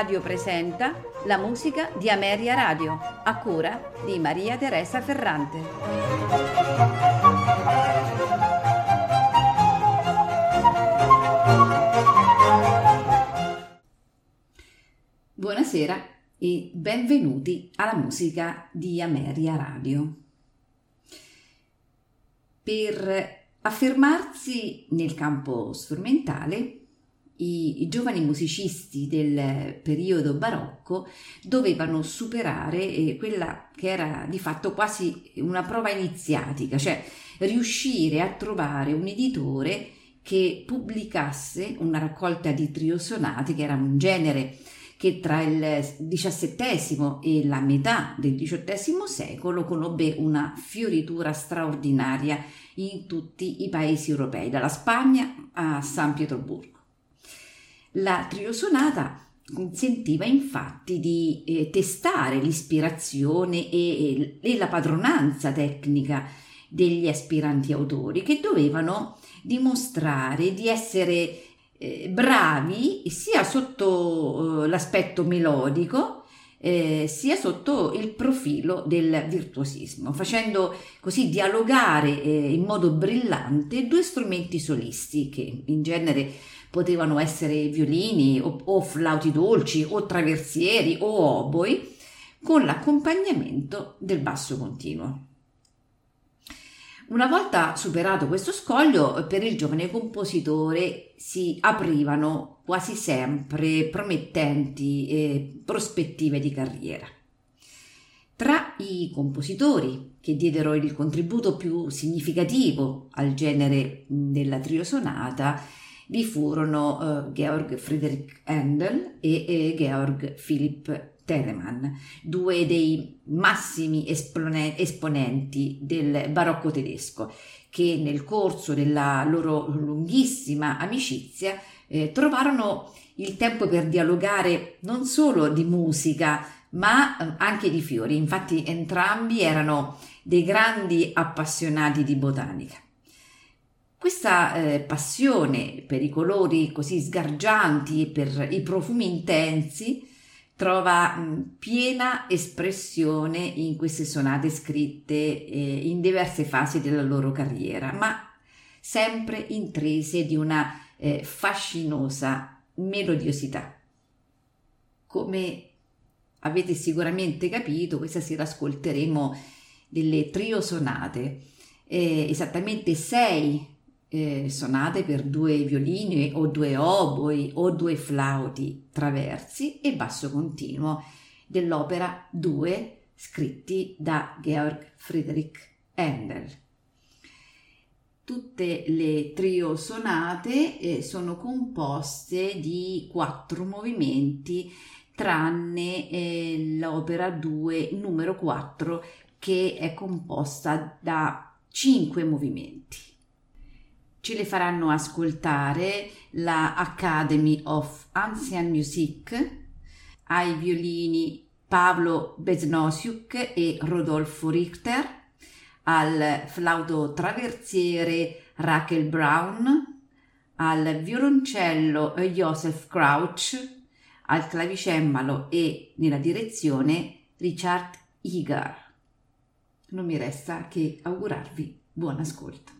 Radio presenta la musica di Ameria Radio, a cura di Maria Teresa Ferrante. Buonasera e benvenuti alla musica di Ameria Radio. Per affermarsi nel campo strumentale, i, i, giovani musicisti del periodo barocco dovevano superare eh, quella che era di fatto quasi una prova iniziatica, cioè riuscire a trovare un editore che pubblicasse una raccolta di triosonati, che era un genere che tra il XVII e la metà del XVIII secolo conobbe una fioritura straordinaria in tutti i paesi europei, dalla Spagna a San Pietroburgo. La triosonata consentiva infatti di eh, testare l'ispirazione e, e, la padronanza tecnica degli aspiranti autori che dovevano dimostrare di essere eh, bravi sia sotto eh, l'aspetto melodico eh, sia sotto il profilo del virtuosismo, facendo così dialogare eh, in modo brillante due strumenti solisti che in genere potevano essere violini o, o flauti dolci o traversieri o oboi, con l'accompagnamento del basso continuo. Una volta superato questo scoglio, per il giovane compositore si aprivano quasi sempre promettenti eh, prospettive di carriera. Tra i compositori che diedero il contributo più significativo al genere della triosonata vi furono uh, Georg Friedrich Handel e, e Georg Philipp Telemann, due dei massimi espone- esponenti del barocco tedesco, che nel corso della loro lunghissima amicizia eh, trovarono il tempo per dialogare non solo di musica, ma eh, anche di fiori. Infatti entrambi erano dei grandi appassionati di botanica. Questa eh, passione per i colori così sgargianti e per i profumi intensi trova mh, piena espressione in queste sonate scritte eh, in diverse fasi della loro carriera, ma sempre intrese di una eh, fascinosa melodiosità. Come avete sicuramente capito, questa sera ascolteremo delle trio sonate, eh, esattamente sei eh, sonate per due violini o due oboi o due flauti traversi e basso continuo dell'opera 2 scritti da Georg Friedrich Handel. Tutte le trio sonate eh, sono composte di quattro movimenti tranne eh, l'opera 2 numero 4 che è composta da cinque movimenti ce le faranno ascoltare la Academy of Ancient Music ai violini Pablo Besnosiuk e Rodolfo Richter, al flauto traversiere Rachel Brown, al violoncello Joseph Crouch, al clavicembalo e nella direzione Richard Igar. Non mi resta che augurarvi buon ascolto.